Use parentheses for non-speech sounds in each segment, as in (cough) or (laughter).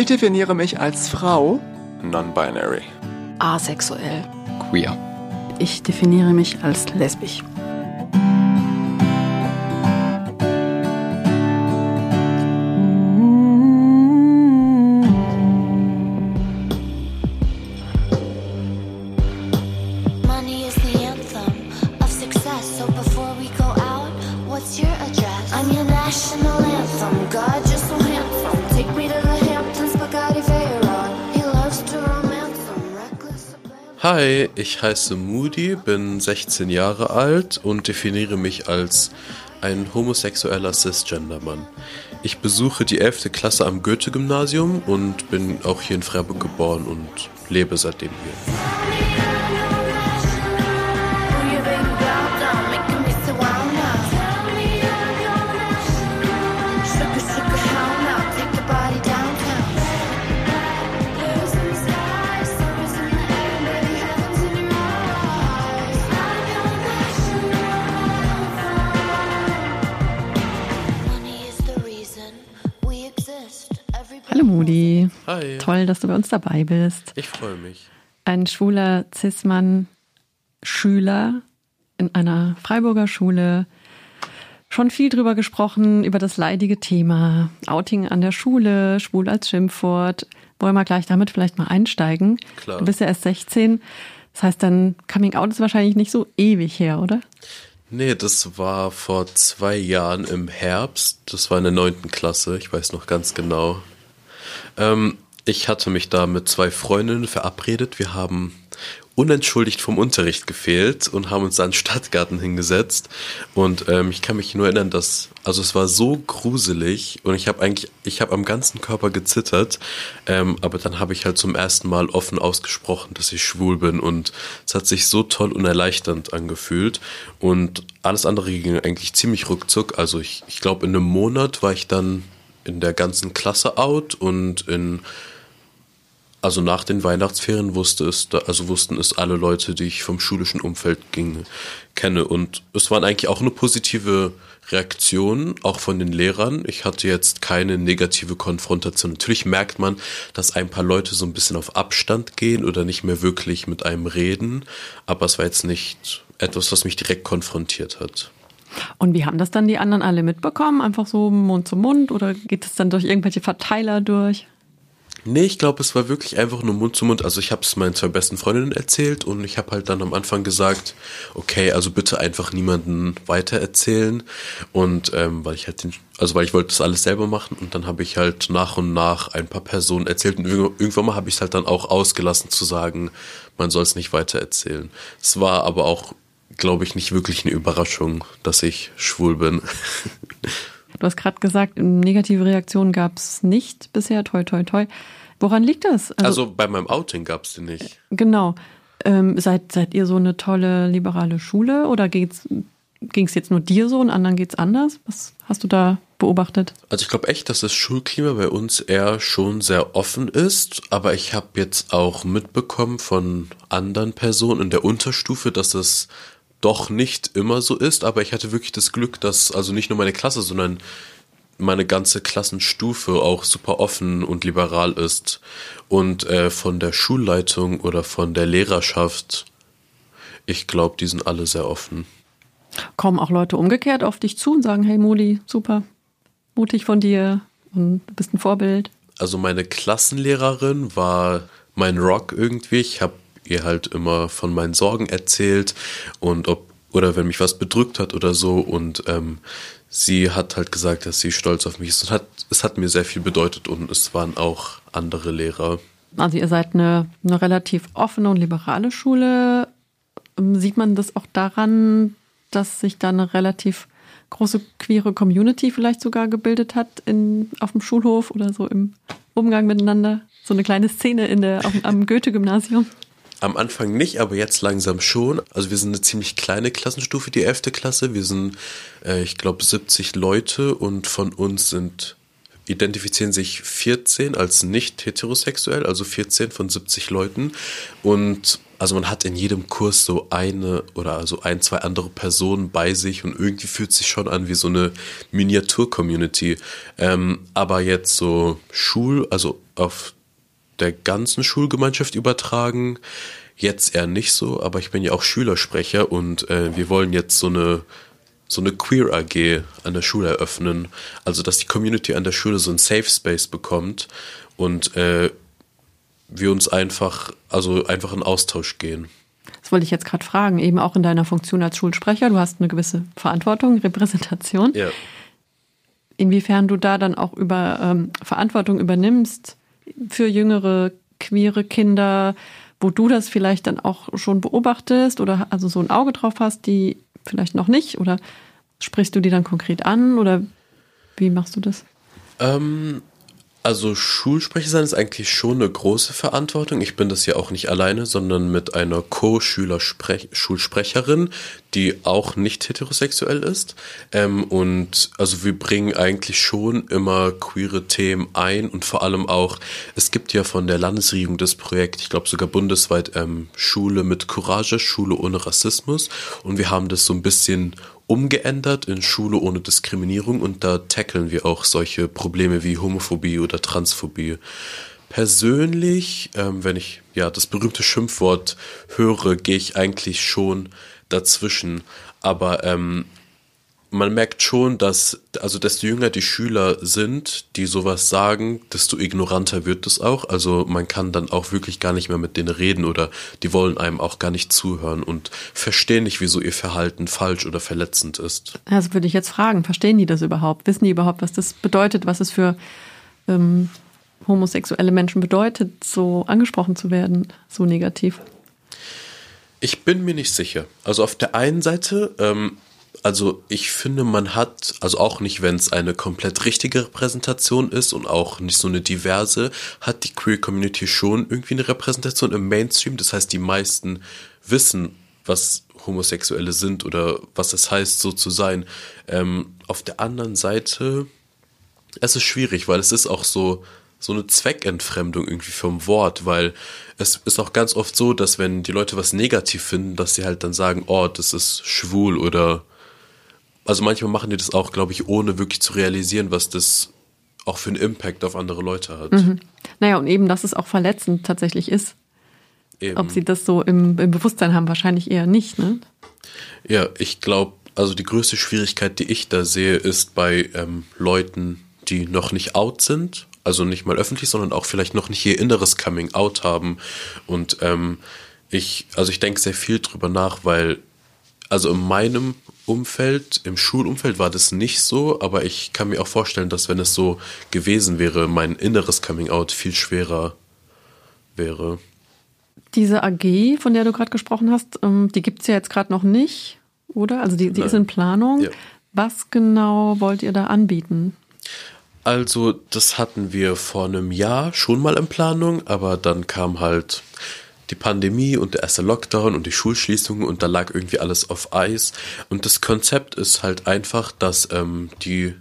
Ich definiere mich als Frau. Non-binary. Asexuell. Queer. Ich definiere mich als lesbisch. Ich heiße Moody, bin 16 Jahre alt und definiere mich als ein homosexueller Cisgender-Mann. Ich besuche die 11. Klasse am Goethe-Gymnasium und bin auch hier in Freiburg geboren und lebe seitdem hier. Toll, dass du bei uns dabei bist. Ich freue mich. Ein schwuler Cis-Mann, Schüler in einer Freiburger Schule. Schon viel drüber gesprochen, über das leidige Thema. Outing an der Schule, schwul als Schimpfwort. Wollen wir gleich damit vielleicht mal einsteigen? Klar. Du bist ja erst 16. Das heißt, dein Coming Out ist wahrscheinlich nicht so ewig her, oder? Nee, das war vor zwei Jahren im Herbst. Das war in der neunten Klasse, ich weiß noch ganz genau. Ähm, ich hatte mich da mit zwei Freundinnen verabredet. Wir haben unentschuldigt vom Unterricht gefehlt und haben uns da in den Stadtgarten hingesetzt. Und ähm, ich kann mich nur erinnern, dass, also es war so gruselig und ich habe eigentlich, ich habe am ganzen Körper gezittert. Ähm, aber dann habe ich halt zum ersten Mal offen ausgesprochen, dass ich schwul bin und es hat sich so toll und erleichternd angefühlt. Und alles andere ging eigentlich ziemlich ruckzuck. Also ich, ich glaube, in einem Monat war ich dann in der ganzen Klasse out und in also nach den Weihnachtsferien wusste es, also wussten es alle Leute, die ich vom schulischen Umfeld ging, kenne. Und es waren eigentlich auch eine positive Reaktion, auch von den Lehrern. Ich hatte jetzt keine negative Konfrontation. Natürlich merkt man, dass ein paar Leute so ein bisschen auf Abstand gehen oder nicht mehr wirklich mit einem reden. Aber es war jetzt nicht etwas, was mich direkt konfrontiert hat. Und wie haben das dann die anderen alle mitbekommen? Einfach so Mund zu Mund oder geht es dann durch irgendwelche Verteiler durch? Nee, ich glaube, es war wirklich einfach nur Mund zu Mund. Also ich habe es meinen zwei besten Freundinnen erzählt und ich habe halt dann am Anfang gesagt, okay, also bitte einfach niemanden weitererzählen. Und ähm, weil ich halt den, also weil ich wollte das alles selber machen und dann habe ich halt nach und nach ein paar Personen erzählt und irgendwann mal habe ich es halt dann auch ausgelassen zu sagen, man soll es nicht weitererzählen. Es war aber auch, glaube ich, nicht wirklich eine Überraschung, dass ich schwul bin. (laughs) Du hast gerade gesagt, negative Reaktionen gab es nicht bisher. Toi, toi, toi. Woran liegt das? Also bei meinem Outing gab es den nicht. genau. Ähm, seid, seid ihr so eine tolle liberale Schule oder ging es jetzt nur dir so und anderen geht's anders? Was hast du da beobachtet? Also ich glaube echt, dass das Schulklima bei uns eher schon sehr offen ist, aber ich habe jetzt auch mitbekommen von anderen Personen in der Unterstufe, dass es doch nicht immer so ist, aber ich hatte wirklich das Glück, dass also nicht nur meine Klasse, sondern meine ganze Klassenstufe auch super offen und liberal ist und äh, von der Schulleitung oder von der Lehrerschaft, ich glaube, die sind alle sehr offen. Kommen auch Leute umgekehrt auf dich zu und sagen, hey Modi, super, mutig von dir und du bist ein Vorbild. also meine Klassenlehrerin war mein Rock irgendwie. Ich habe ihr halt immer von meinen Sorgen erzählt und ob oder wenn mich was bedrückt hat oder so und ähm, sie hat halt gesagt, dass sie stolz auf mich ist und hat es hat mir sehr viel bedeutet und es waren auch andere Lehrer. Also ihr seid eine, eine relativ offene und liberale Schule. Ähm, Sieht man das auch daran, dass sich da eine relativ große queere Community vielleicht sogar gebildet hat in, auf dem Schulhof oder so im Umgang miteinander? So eine kleine Szene in der, auf, am Goethe-Gymnasium. Am Anfang nicht, aber jetzt langsam schon. Also wir sind eine ziemlich kleine Klassenstufe, die 11. Klasse. Wir sind, äh, ich glaube, 70 Leute und von uns sind identifizieren sich 14 als nicht heterosexuell, also 14 von 70 Leuten. Und also man hat in jedem Kurs so eine oder also ein, zwei andere Personen bei sich und irgendwie fühlt sich schon an wie so eine Miniatur-Community. Ähm, aber jetzt so Schul, also auf der ganzen Schulgemeinschaft übertragen, jetzt eher nicht so, aber ich bin ja auch Schülersprecher und äh, wir wollen jetzt so eine so eine Queer AG an der Schule eröffnen, also dass die Community an der Schule so ein Safe Space bekommt und äh, wir uns einfach, also einfach in Austausch gehen. Das wollte ich jetzt gerade fragen, eben auch in deiner Funktion als Schulsprecher. Du hast eine gewisse Verantwortung, Repräsentation. Ja. Inwiefern du da dann auch über ähm, Verantwortung übernimmst für jüngere queere Kinder, wo du das vielleicht dann auch schon beobachtest oder also so ein Auge drauf hast, die vielleicht noch nicht oder sprichst du die dann konkret an oder wie machst du das? Ähm, also Schulsprecher sein ist eigentlich schon eine große Verantwortung. Ich bin das ja auch nicht alleine, sondern mit einer Co-Schüler-Schulsprecherin, die auch nicht heterosexuell ist. Ähm, und also wir bringen eigentlich schon immer queere Themen ein und vor allem auch, es gibt ja von der Landesregierung das Projekt, ich glaube sogar bundesweit, ähm, Schule mit Courage, Schule ohne Rassismus. Und wir haben das so ein bisschen umgeändert in Schule ohne Diskriminierung und da tackeln wir auch solche Probleme wie Homophobie oder Transphobie. Persönlich, ähm, wenn ich ja das berühmte Schimpfwort höre, gehe ich eigentlich schon dazwischen. Aber ähm, man merkt schon, dass, also desto jünger die Schüler sind, die sowas sagen, desto ignoranter wird es auch. Also man kann dann auch wirklich gar nicht mehr mit denen reden oder die wollen einem auch gar nicht zuhören und verstehen nicht, wieso ihr Verhalten falsch oder verletzend ist. Also würde ich jetzt fragen, verstehen die das überhaupt? Wissen die überhaupt, was das bedeutet, was es für ähm, homosexuelle Menschen bedeutet, so angesprochen zu werden, so negativ? Ich bin mir nicht sicher. Also auf der einen Seite, ähm, also ich finde, man hat, also auch nicht, wenn es eine komplett richtige Repräsentation ist und auch nicht so eine diverse, hat die Queer Community schon irgendwie eine Repräsentation im Mainstream. Das heißt, die meisten wissen, was Homosexuelle sind oder was es heißt, so zu sein. Ähm, auf der anderen Seite, es ist schwierig, weil es ist auch so, so eine Zweckentfremdung irgendwie vom Wort, weil es ist auch ganz oft so, dass wenn die Leute was negativ finden, dass sie halt dann sagen, oh, das ist schwul oder also manchmal machen die das auch, glaube ich, ohne wirklich zu realisieren, was das auch für einen Impact auf andere Leute hat. Mhm. Naja, und eben, dass es auch verletzend tatsächlich ist. Eben. Ob sie das so im, im Bewusstsein haben, wahrscheinlich eher nicht, ne? Ja, ich glaube, also die größte Schwierigkeit, die ich da sehe, ist bei ähm, Leuten, die noch nicht out sind, also nicht mal öffentlich, sondern auch vielleicht noch nicht ihr inneres Coming Out haben. Und ähm, ich, also ich denke sehr viel drüber nach, weil, also in meinem Umfeld, im Schulumfeld war das nicht so, aber ich kann mir auch vorstellen, dass wenn es so gewesen wäre, mein inneres Coming Out viel schwerer wäre. Diese AG, von der du gerade gesprochen hast, ähm, die gibt es ja jetzt gerade noch nicht, oder? Also die, die ist in Planung. Ja. Was genau wollt ihr da anbieten? Also, das hatten wir vor einem Jahr schon mal in Planung, aber dann kam halt die Pandemie und der erste Lockdown und die Schulschließungen und da lag irgendwie alles auf Eis. Und das Konzept ist halt einfach, dass ähm, die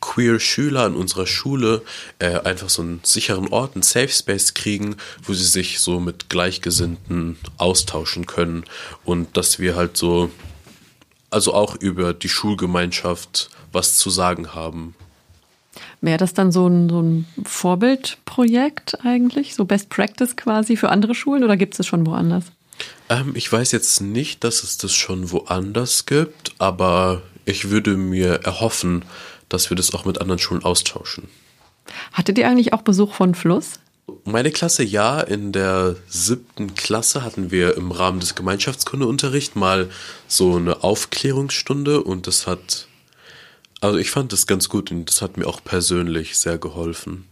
queer Schüler an unserer Schule äh, einfach so einen sicheren Ort, einen Safe Space kriegen, wo sie sich so mit Gleichgesinnten austauschen können und dass wir halt so, also auch über die Schulgemeinschaft was zu sagen haben. Wäre das dann so ein, so ein Vorbildprojekt eigentlich? So Best Practice quasi für andere Schulen oder gibt es es schon woanders? Ähm, ich weiß jetzt nicht, dass es das schon woanders gibt, aber ich würde mir erhoffen, dass wir das auch mit anderen Schulen austauschen. Hattet ihr eigentlich auch Besuch von Fluss? Meine Klasse ja, in der siebten Klasse hatten wir im Rahmen des Gemeinschaftskundeunterrichts mal so eine Aufklärungsstunde und das hat, also ich fand das ganz gut und das hat mir auch persönlich sehr geholfen.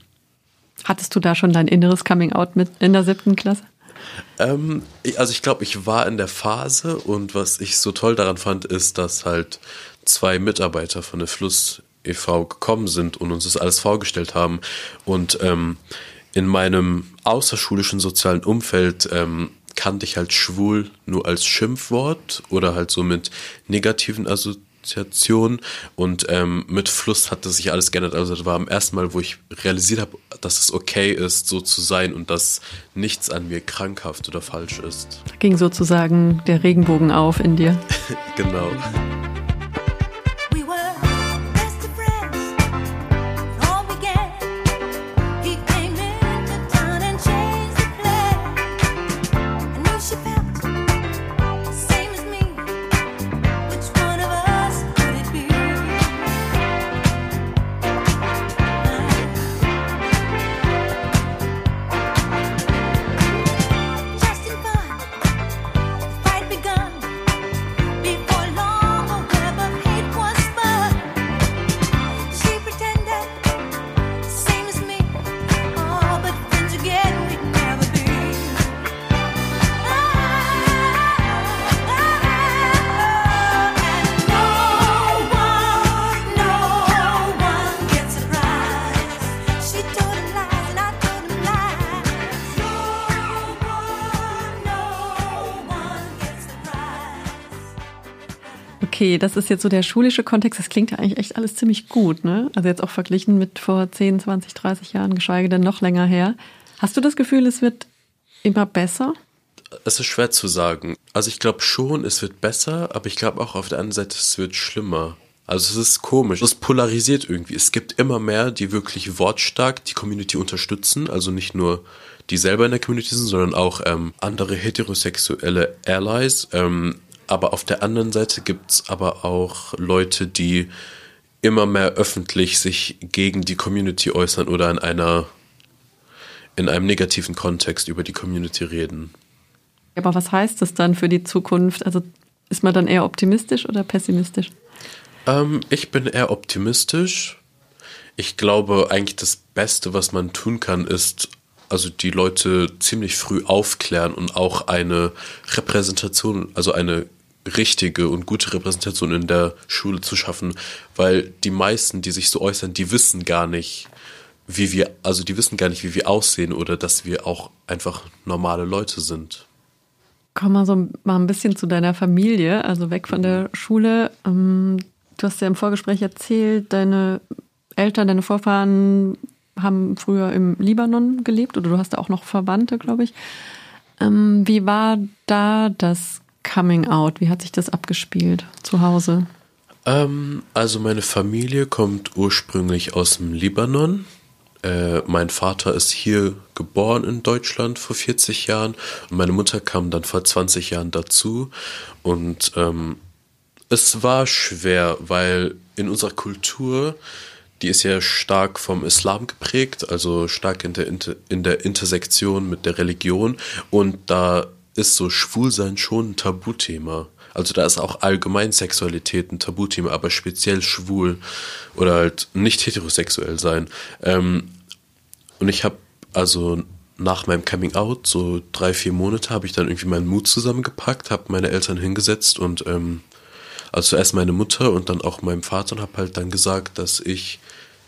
Hattest du da schon dein inneres Coming Out mit in der siebten Klasse? Ähm, also ich glaube, ich war in der Phase und was ich so toll daran fand, ist, dass halt zwei Mitarbeiter von der Fluss e.V. gekommen sind und uns das alles vorgestellt haben. Und ähm, in meinem außerschulischen sozialen Umfeld ähm, kannte ich halt schwul nur als Schimpfwort oder halt so mit negativen Assoziation und ähm, mit Fluss hat das sich alles geändert. Also das war am ersten Mal, wo ich realisiert habe, dass es okay ist, so zu sein und dass nichts an mir krankhaft oder falsch ist. Da ging sozusagen der Regenbogen auf in dir. (laughs) genau. Okay, das ist jetzt so der schulische Kontext. Das klingt ja eigentlich echt alles ziemlich gut, ne? Also jetzt auch verglichen mit vor 10, 20, 30 Jahren, geschweige denn noch länger her. Hast du das Gefühl, es wird immer besser? Es ist schwer zu sagen. Also ich glaube schon, es wird besser, aber ich glaube auch auf der anderen Seite, es wird schlimmer. Also es ist komisch. Es polarisiert irgendwie. Es gibt immer mehr, die wirklich wortstark die Community unterstützen. Also nicht nur die selber in der Community sind, sondern auch ähm, andere heterosexuelle Allies. Ähm, aber auf der anderen Seite gibt's aber auch Leute, die immer mehr öffentlich sich gegen die Community äußern oder in einer in einem negativen Kontext über die Community reden. Aber was heißt das dann für die Zukunft? Also ist man dann eher optimistisch oder pessimistisch? Ähm, ich bin eher optimistisch. Ich glaube, eigentlich das Beste, was man tun kann, ist, also die Leute ziemlich früh aufklären und auch eine Repräsentation, also eine richtige und gute Repräsentation in der Schule zu schaffen, weil die meisten, die sich so äußern, die wissen gar nicht, wie wir, also die wissen gar nicht, wie wir aussehen oder dass wir auch einfach normale Leute sind. Komm mal so mal ein bisschen zu deiner Familie, also weg von der Schule. Ähm, Du hast ja im Vorgespräch erzählt, deine Eltern, deine Vorfahren haben früher im Libanon gelebt oder du hast da auch noch Verwandte, glaube ich. Ähm, Wie war da das Coming Out? Wie hat sich das abgespielt zu Hause? Ähm, also meine Familie kommt ursprünglich aus dem Libanon. Äh, mein Vater ist hier geboren in Deutschland vor 40 Jahren und meine Mutter kam dann vor 20 Jahren dazu. Und ähm, es war schwer, weil in unserer Kultur, die ist ja stark vom Islam geprägt, also stark in der, Inter in der Intersektion mit der Religion. Und da ist so Schwulsein schon ein Tabuthema. Also da ist auch allgemein Sexualität ein Tabuthema, aber speziell schwul oder halt nicht heterosexuell sein. Ähm, und ich habe also nach meinem Coming Out, so drei, vier Monate, habe ich dann irgendwie meinen Mut zusammengepackt, habe meine Eltern hingesetzt und ähm, also zuerst meine Mutter und dann auch meinem Vater und habe halt dann gesagt, dass ich,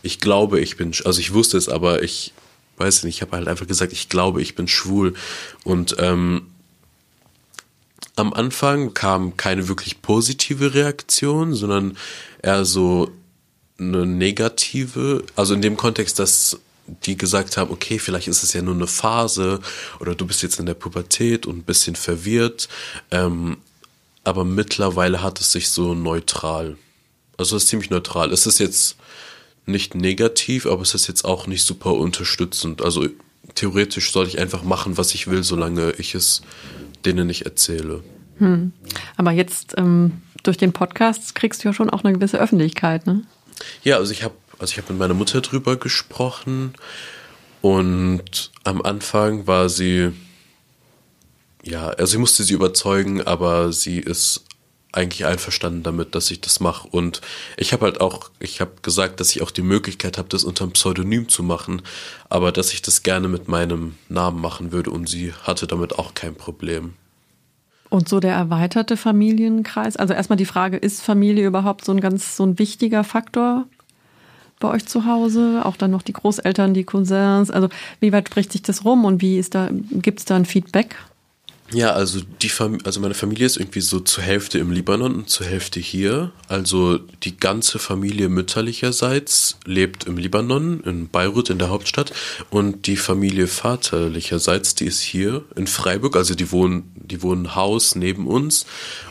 ich glaube, ich bin, also ich wusste es, aber ich weiß nicht, ich habe halt einfach gesagt, ich glaube, ich bin schwul und ähm, am Anfang kam keine wirklich positive Reaktion, sondern eher so eine negative, also in dem Kontext, dass die gesagt haben, okay, vielleicht ist es ja nur eine Phase oder du bist jetzt in der Pubertät und ein bisschen verwirrt, ähm, aber mittlerweile hat es sich so neutral, also es ist ziemlich neutral. Es ist jetzt nicht negativ, aber es ist jetzt auch nicht super unterstützend. Also theoretisch soll ich einfach machen, was ich will, solange ich es denen nicht erzähle. Aber jetzt ähm, durch den Podcast kriegst du ja schon auch eine gewisse Öffentlichkeit, ne? Ja, also ich habe also ich habe mit meiner Mutter drüber gesprochen und am Anfang war sie ja, also ich musste sie überzeugen, aber sie ist eigentlich einverstanden damit, dass ich das mache und ich habe halt auch ich habe gesagt, dass ich auch die Möglichkeit habe, das unter einem Pseudonym zu machen, aber dass ich das gerne mit meinem Namen machen würde und sie hatte damit auch kein Problem. Und so der erweiterte Familienkreis. Also erstmal die Frage, ist Familie überhaupt so ein ganz so ein wichtiger Faktor bei euch zu Hause? Auch dann noch die Großeltern, die Cousins. Also wie weit spricht sich das rum und wie ist da, gibt es da ein Feedback? Ja, also die Fam also meine Familie ist irgendwie so zur Hälfte im Libanon und zur Hälfte hier. Also die ganze Familie mütterlicherseits lebt im Libanon, in Beirut, in der Hauptstadt. Und die Familie vaterlicherseits, die ist hier in Freiburg. Also die wohnen, die wohnen Haus neben uns.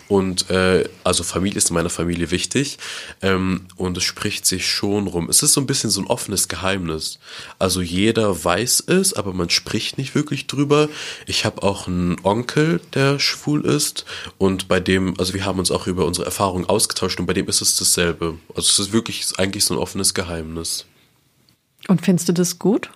Und äh, also Familie ist in meiner Familie wichtig. Ähm, und es spricht sich schon rum. Es ist so ein bisschen so ein offenes Geheimnis. Also jeder weiß es, aber man spricht nicht wirklich drüber. Ich habe auch einen Onkel, der schwul ist. Und bei dem, also wir haben uns auch über unsere Erfahrungen ausgetauscht und bei dem ist es dasselbe. Also es ist wirklich eigentlich so ein offenes Geheimnis. Und findest du das gut?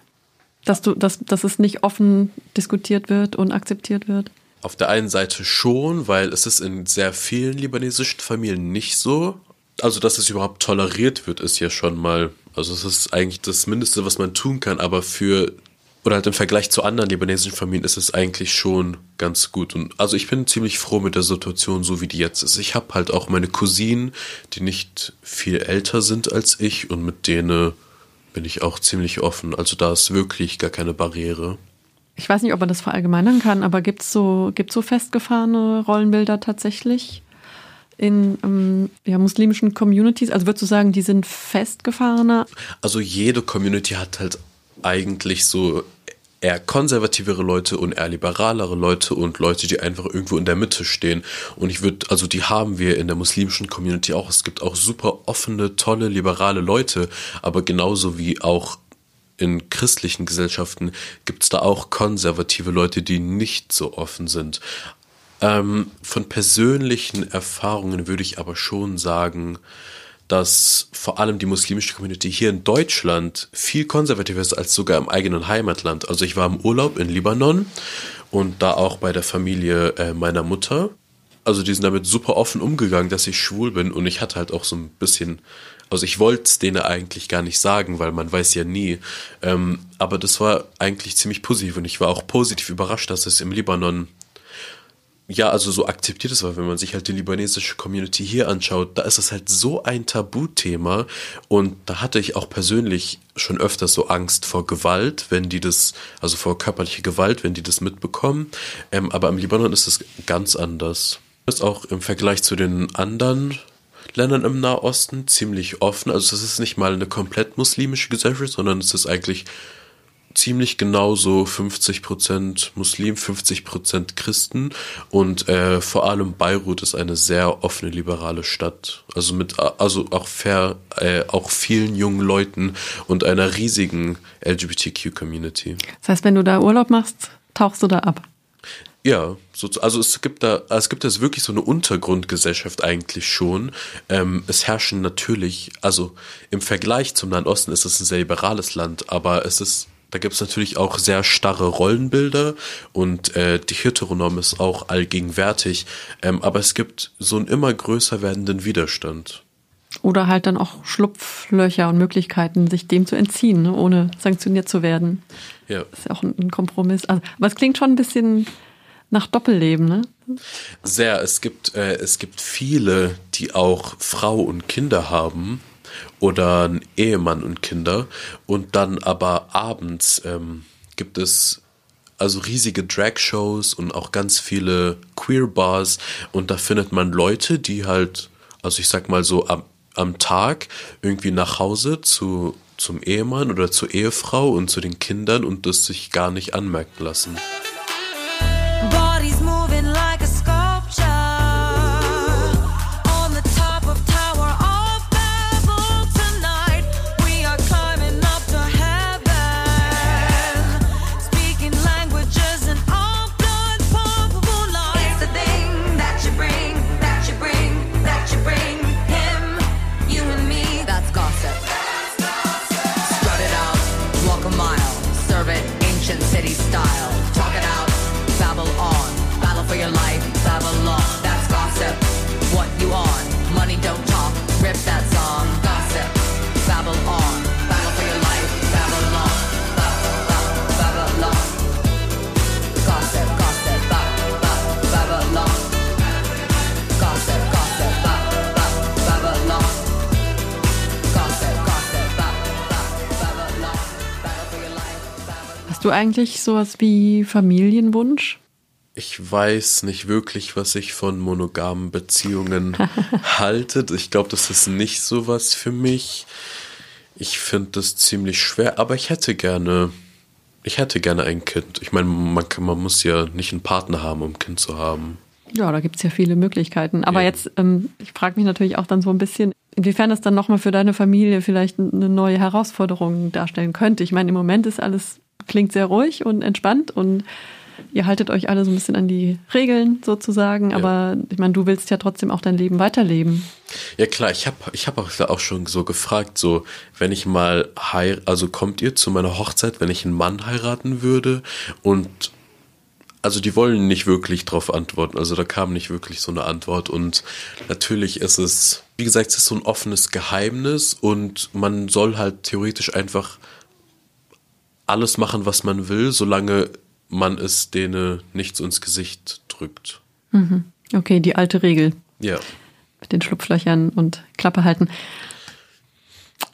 Dass, du, dass, dass es nicht offen diskutiert wird und akzeptiert wird? Auf der einen Seite schon, weil es ist in sehr vielen libanesischen Familien nicht so. Also, dass es überhaupt toleriert wird, ist ja schon mal, also es ist eigentlich das Mindeste, was man tun kann, aber für, oder halt im Vergleich zu anderen libanesischen Familien ist es eigentlich schon ganz gut. Und also ich bin ziemlich froh mit der Situation, so wie die jetzt ist. Ich habe halt auch meine Cousinen, die nicht viel älter sind als ich und mit denen bin ich auch ziemlich offen. Also da ist wirklich gar keine Barriere. Ich weiß nicht, ob man das verallgemeinern kann, aber gibt es so, gibt's so festgefahrene Rollenbilder tatsächlich in ähm, ja, muslimischen Communities? Also würdest du sagen, die sind festgefahrener? Also jede Community hat halt eigentlich so eher konservativere Leute und eher liberalere Leute und Leute, die einfach irgendwo in der Mitte stehen. Und ich würde, also die haben wir in der muslimischen Community auch. Es gibt auch super offene, tolle, liberale Leute, aber genauso wie auch in christlichen Gesellschaften gibt es da auch konservative Leute, die nicht so offen sind. Ähm, von persönlichen Erfahrungen würde ich aber schon sagen, dass vor allem die muslimische Community hier in Deutschland viel konservativer ist als sogar im eigenen Heimatland. Also ich war im Urlaub in Libanon und da auch bei der Familie äh, meiner Mutter. Also die sind damit super offen umgegangen, dass ich schwul bin und ich hatte halt auch so ein bisschen also ich wollte es denen eigentlich gar nicht sagen, weil man weiß ja nie. Ähm, aber das war eigentlich ziemlich positiv und ich war auch positiv überrascht, dass es im Libanon ja, also so akzeptiert es war, wenn man sich halt die libanesische Community hier anschaut, da ist es halt so ein Tabuthema und da hatte ich auch persönlich schon öfters so Angst vor Gewalt, wenn die das, also vor körperlicher Gewalt, wenn die das mitbekommen. Ähm, aber im Libanon ist es ganz anders. Ist auch im Vergleich zu den anderen Ländern im Nahosten ziemlich offen. Also es ist nicht mal eine komplett muslimische Gesellschaft, sondern es ist eigentlich ziemlich genau so 50% Muslim, 50% Christen und äh, vor allem Beirut ist eine sehr offene liberale Stadt. Also mit also auch fair, äh, auch vielen jungen Leuten und einer riesigen LGBTQ Community. Das heißt, wenn du da Urlaub machst, tauchst du da ab? Ja, so, also es gibt da, es gibt jetzt wirklich so eine Untergrundgesellschaft eigentlich schon. Ähm, es herrschen natürlich, also im Vergleich zum Nahen Osten ist es ein sehr liberales Land, aber es ist, da gibt es natürlich auch sehr starre Rollenbilder und äh, die Heteronorm ist auch allgegenwärtig, ähm, aber es gibt so einen immer größer werdenden Widerstand. Oder halt dann auch Schlupflöcher und Möglichkeiten, sich dem zu entziehen, ne, ohne sanktioniert zu werden. Ja. Das ist ja auch ein, ein Kompromiss. Also, aber es klingt schon ein bisschen nach Doppelleben, ne? Sehr. Es gibt, äh, es gibt viele, die auch Frau und Kinder haben oder einen Ehemann und Kinder und dann aber abends ähm, gibt es also riesige Drag-Shows und auch ganz viele Queer-Bars und da findet man Leute, die halt, also ich sag mal so am, am Tag irgendwie nach Hause zu, zum Ehemann oder zur Ehefrau und zu den Kindern und das sich gar nicht anmerken lassen. Du eigentlich sowas wie Familienwunsch? Ich weiß nicht wirklich, was ich von monogamen Beziehungen (laughs) halte. Ich glaube, das ist nicht so was für mich. Ich finde das ziemlich schwer, aber ich hätte gerne, ich hätte gerne ein Kind. Ich meine, man, kann- man muss ja nicht einen Partner haben, um ein Kind zu haben. Ja, da gibt's ja viele Möglichkeiten. Aber Ja. jetzt, ähm, ich frage mich natürlich auch dann so ein bisschen, inwiefern das dann nochmal für deine Familie vielleicht eine neue Herausforderung darstellen könnte. Ich meine, im Moment ist alles, klingt sehr ruhig und entspannt und ihr haltet euch alle so ein bisschen an die Regeln sozusagen. Aber ich meine, du willst ja trotzdem auch dein Leben weiterleben. Ja klar, ich habe ich hab auch, auch schon so gefragt, so wenn ich mal heir also kommt ihr zu meiner Hochzeit, wenn ich einen Mann heiraten würde und also die wollen nicht wirklich drauf antworten, also da kam nicht wirklich so eine Antwort und natürlich ist es, wie gesagt, es ist so ein offenes Geheimnis und man soll halt theoretisch einfach alles machen, was man will, solange man es denen nicht so ins Gesicht drückt. Okay, die alte Regel. Ja. mit den Schlupflöchern und Klappe halten.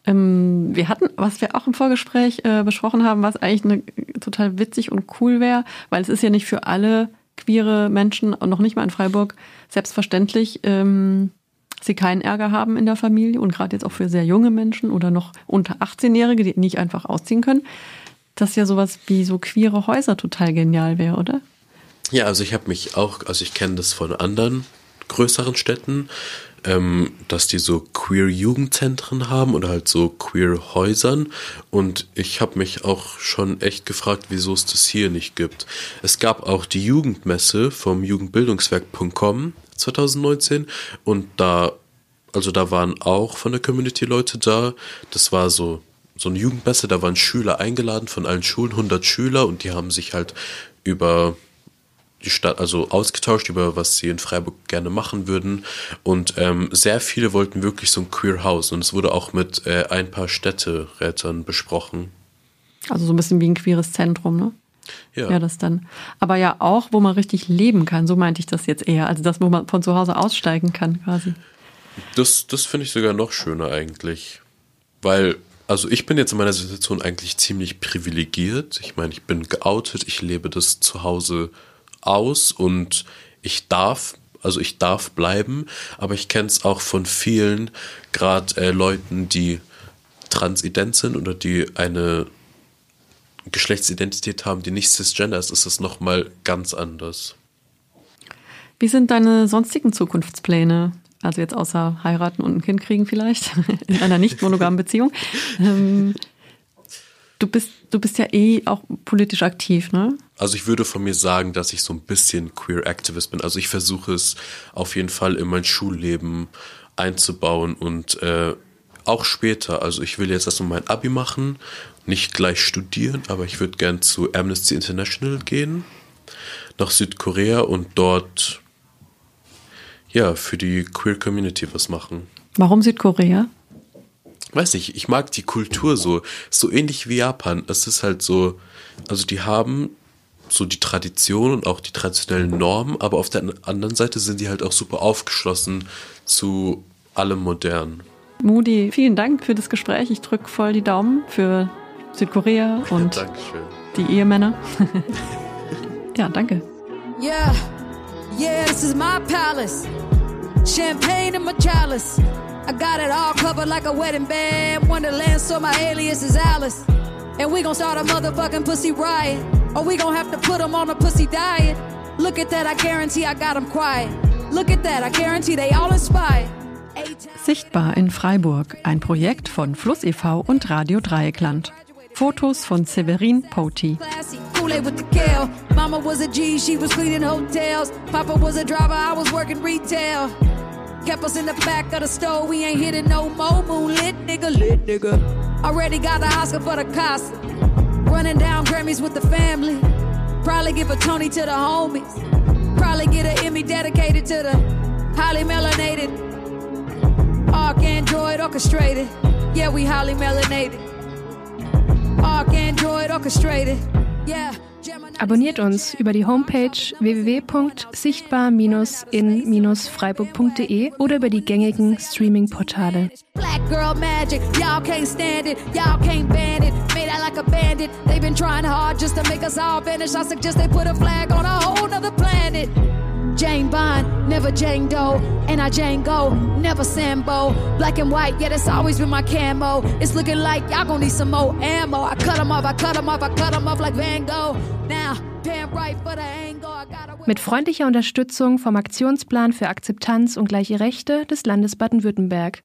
Ähm, wir hatten, was wir auch im Vorgespräch äh, besprochen haben, was eigentlich eine, total witzig und cool wäre, weil es ist ja nicht für alle queere Menschen, und noch nicht mal in Freiburg, selbstverständlich, ähm, sie keinen Ärger haben in der Familie und gerade jetzt auch für sehr junge Menschen oder noch unter 18-Jährige, die nicht einfach ausziehen können, dass ja sowas wie so queere Häuser total genial wäre, oder? Ja, also ich habe mich auch, also ich kenne das von anderen größeren Städten, ähm, dass die so queer Jugendzentren haben oder halt so queer Häusern und ich habe mich auch schon echt gefragt, wieso es das hier nicht gibt. Es gab auch die Jugendmesse vom Jugendbildungswerk.com 2019 und da also da waren auch von der Community Leute da. Das war so so eine Jugendmesse, da waren Schüler eingeladen von allen Schulen, 100 Schüler und die haben sich halt über die Stadt, also ausgetauscht über was sie in Freiburg gerne machen würden. Und ähm, sehr viele wollten wirklich so ein Queer House. Und es wurde auch mit äh, ein paar Städterätern besprochen. Also so ein bisschen wie ein queeres Zentrum, ne? Ja. Ja, das dann. Aber ja auch, wo man richtig leben kann. So meinte ich das jetzt eher. Also das, wo man von zu Hause aussteigen kann, quasi. Das, das finde ich sogar noch schöner eigentlich. Weil, also ich bin jetzt in meiner Situation eigentlich ziemlich privilegiert. Ich meine, ich bin geoutet, ich lebe das zu Hause aus und ich darf, also ich darf bleiben, aber ich kenne es auch von vielen, gerade äh, Leuten, die transident sind oder die eine Geschlechtsidentität haben, die nicht cisgender ist, ist es nochmal ganz anders. Wie sind deine sonstigen Zukunftspläne? Also jetzt außer heiraten und ein Kind kriegen vielleicht (laughs) in einer nicht monogamen Beziehung. Ähm, du bist du bist ja eh auch politisch aktiv, ne? Also ich würde von mir sagen, dass ich so ein bisschen Queer Activist bin. Also ich versuche es auf jeden Fall in mein Schulleben einzubauen und äh, auch später. Also ich will jetzt erstmal mein Abi machen, nicht gleich studieren, aber ich würde gern zu Amnesty International gehen, nach Südkorea und dort ja für die Queer Community was machen. Warum Südkorea? weiß nicht, ich mag die Kultur so, so ähnlich wie Japan. Es ist halt so, also die haben so die Tradition und auch die traditionellen Normen, aber auf der anderen Seite sind die halt auch super aufgeschlossen zu allem Modernen. Moody, vielen Dank für das Gespräch. Ich drücke voll die Daumen für Südkorea (laughs) und Dankeschön. die Ehemänner. (laughs) ja, danke. Yeah, yeah, this is my palace. Champagne in my chalice. I got it all covered like a wedding band. Wonderland, so my alias is Alice. And we gon' start a motherfucking pussy riot. Or we gon' have to put 'em on a pussy diet. Look at that, I guarantee I got 'em quiet. Look at that, I guarantee they all inspired. Sichtbar in Freiburg, ein Projekt von Fluss e.V. und Radio Dreieckland. Fotos von Severin Poti. classy. With the kale. Mama was a G, she was cleaning hotels. Papa was a driver, I was working retail. Kept us in the back of the store, we ain't hitting no more. Moonlit nigga, lit nigga. Already got the Oscar for the Casa. Running down Grammys with the family. Probably give a Tony to the homies. Probably get an Emmy dedicated to the highly melanated. Arc Android orchestrated. Yeah, we highly melanated. Arc Android orchestrated. Abonniert uns über die Homepage www.sichtbar-in-freiburg.de oder über die gängigen Streaming-Portale. Black girl magic, y'all can't stand it, y'all can't ban it. Made out like a bandit. They've been trying hard just to make us all vanish. I suggest they put a flag on a whole nother planet. Jane Bond, never Jane Doe. And I Jane Go, never Sambo. Black and white, yeah, that's always been my camo. It's looking like y'all gonna need some more ammo. I cut 'em off, I cut 'em off, I cut 'em off like Van Gogh. Now, damn right for the angle. Mit freundlicher Unterstützung vom Aktionsplan für Akzeptanz und gleiche Rechte des Landes Baden-Württemberg.